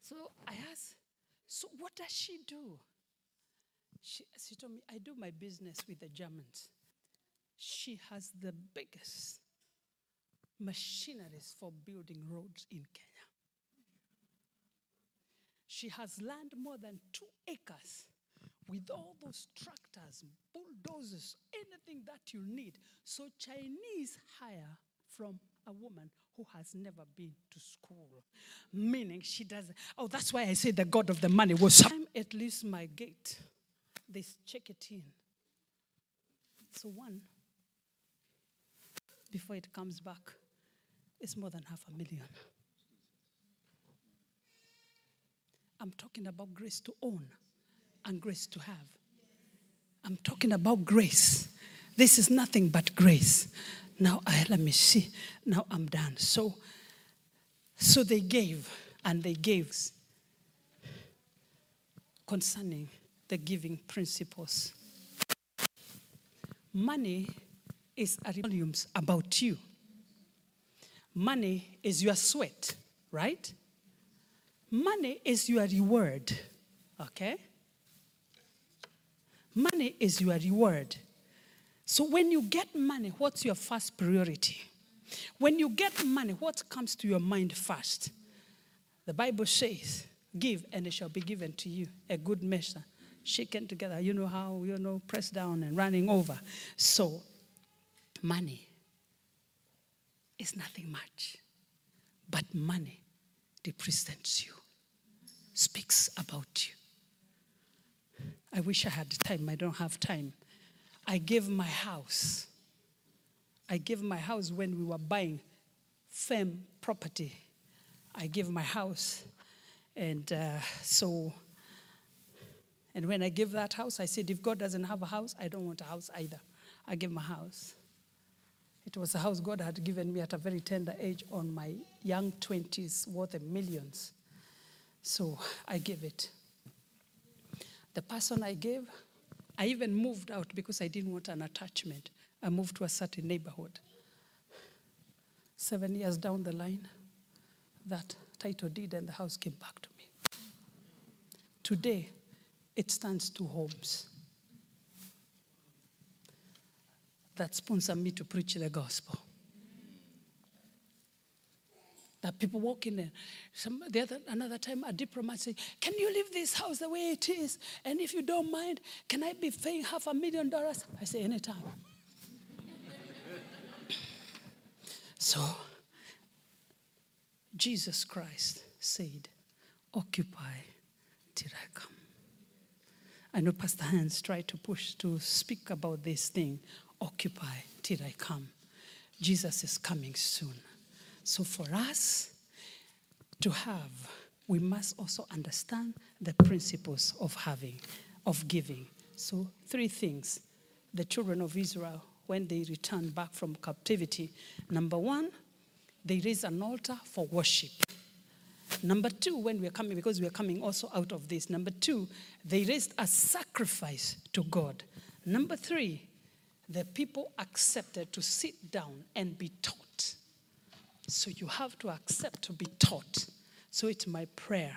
Speaker 1: So I asked, So what does she do? She, she told me, I do my business with the Germans. She has the biggest machineries for building roads in Kenya. She has land more than two acres with all those tractors, bulldozers, anything that you need. So Chinese hire from a woman who has never been to school. Meaning she doesn't. Oh, that's why I say the God of the money was time at least my gate. They check it in. So one, before it comes back, it's more than half a million. I'm talking about grace to own and grace to have. I'm talking about grace. This is nothing but grace. Now I let me see. Now I'm done. So so they gave and they gave concerning the giving principles. Money is volumes about you. Money is your sweat, right? Money is your reward, okay? Money is your reward. So when you get money, what's your first priority? When you get money, what comes to your mind first? The Bible says, Give and it shall be given to you. A good measure, shaken together. You know how, you know, pressed down and running over. So, money is nothing much. But money represents you, speaks about you. I wish I had time. I don't have time. I gave my house. I gave my house when we were buying firm property. I gave my house. And uh, so, and when I gave that house, I said, if God doesn't have a house, I don't want a house either. I gave my house. It was a house God had given me at a very tender age on my young 20s, worth millions. So I gave it. The person I gave, I even moved out because I didn't want an attachment. I moved to a certain neighborhood. Seven years down the line, that title deed and the house came back to me. Today, it stands two homes that sponsor me to preach the gospel. That people walk in there. Some, the other, another time, a diplomat said, Can you leave this house the way it is? And if you don't mind, can I be paying half a million dollars? I say, Anytime. so, Jesus Christ said, Occupy till I come. I know Pastor Hans tried to push to speak about this thing occupy till I come. Jesus is coming soon. So for us to have, we must also understand the principles of having. of giving. So, three things. The children of Israel, when they returned back from captivity, number one, they raised an altar for worship. Number two, when we're coming, because we're coming also out of this, number two, they raised a sacrifice to God. Number three, the people accepted to sit down and be taught. So you have to accept to be taught. So it's my prayer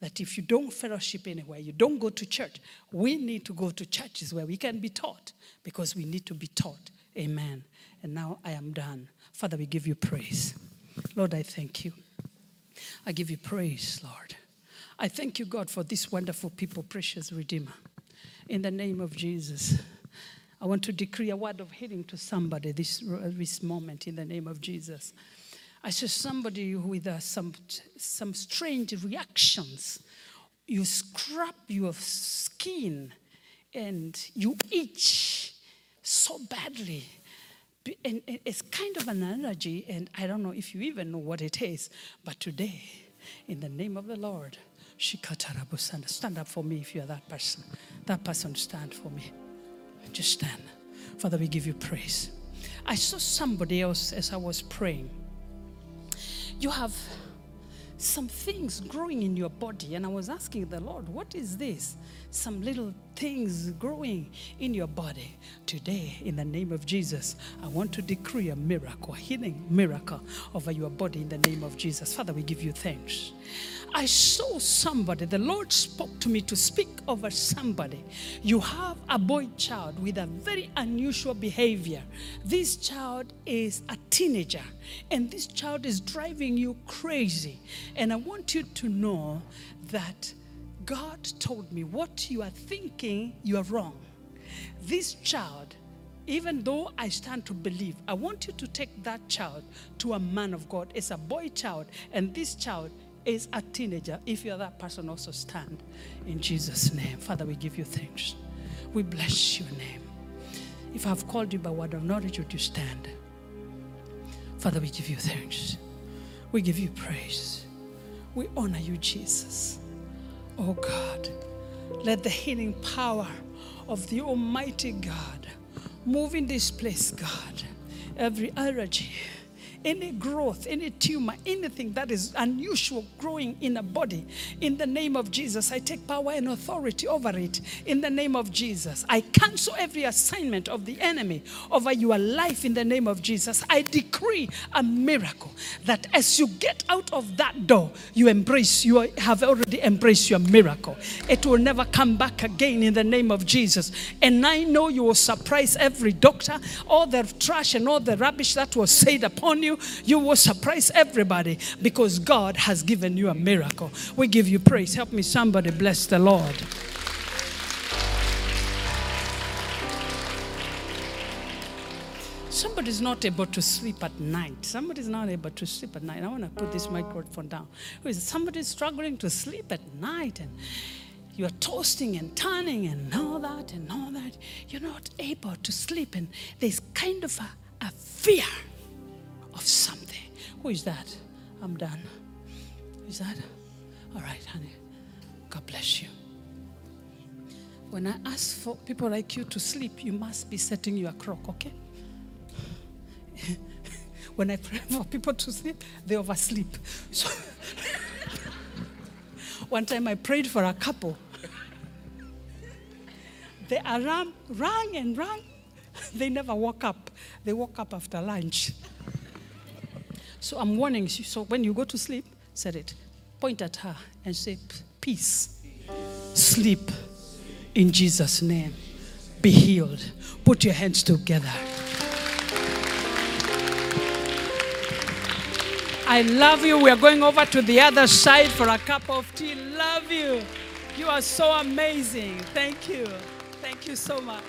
Speaker 1: that if you don't fellowship anywhere, you don't go to church, we need to go to churches where we can be taught because we need to be taught. Amen. And now I am done. Father, we give you praise. Lord, I thank you. I give you praise, Lord. I thank you, God, for this wonderful people, precious Redeemer. In the name of Jesus, I want to decree a word of healing to somebody this, this moment in the name of Jesus. I saw somebody with uh, some, some strange reactions. You scrap your skin and you itch so badly. And it's kind of an allergy, and I don't know if you even know what it is. But today, in the name of the Lord, stand up for me if you are that person. That person, stand for me. Just stand. Father, we give you praise. I saw somebody else as I was praying. You have some things growing in your body, and I was asking the Lord, What is this? some little things growing in your body. Today, in the name of Jesus, I want to decree a miracle, a healing miracle over your body in the name of Jesus. Father, we give you thanks. I saw somebody, the Lord spoke to me to speak over somebody. You have a boy child with a very unusual behavior. This child is a teenager, and this child is driving you crazy. And I want you to know that God told me, What you are thinking, you are wrong. This child, even though I stand to believe, I want you to take that child to a man of God. It's a boy child, and this child is a teenager. If you're that person, also stand in Jesus' name. Father, we give you thanks. We bless your name. If I've called you by word of knowledge, would you stand? Father, we give you thanks. We give you praise. We honor you, Jesus. Oh God, let the healing power of the Almighty God move in this place, God. Every allergy, any growth, any tumor, anything that is unusual growing in a body, in the name of Jesus, I take power and authority over it. In the name of Jesus, I cancel every assignment of the enemy over your life in the name of Jesus. I decree a miracle that as you get out of that door, you embrace, you have already embraced your miracle. It will never come back again in the name of Jesus. And I know you will surprise every doctor, all the trash and all the rubbish that was said upon you you, you will surprise everybody because God has given you a miracle. We give you praise. Help me, somebody, bless the Lord. Somebody's not able to sleep at night. Somebody's not able to sleep at night. I want to put this microphone down. Somebody's struggling to sleep at night and you're toasting and turning and all that and all that. You're not able to sleep, and there's kind of a, a fear of something. Who is that? I'm done. Is that? All right, honey. God bless you. When I ask for people like you to sleep, you must be setting your clock, okay? when I pray for people to sleep, they oversleep. So one time I prayed for a couple. The alarm rang and rang. They never woke up. They woke up after lunch. So I'm warning you. So when you go to sleep, said it. Point at her and say, Peace. Sleep in Jesus' name. Be healed. Put your hands together. I love you. We are going over to the other side for a cup of tea. Love you. You are so amazing. Thank you. Thank you so much.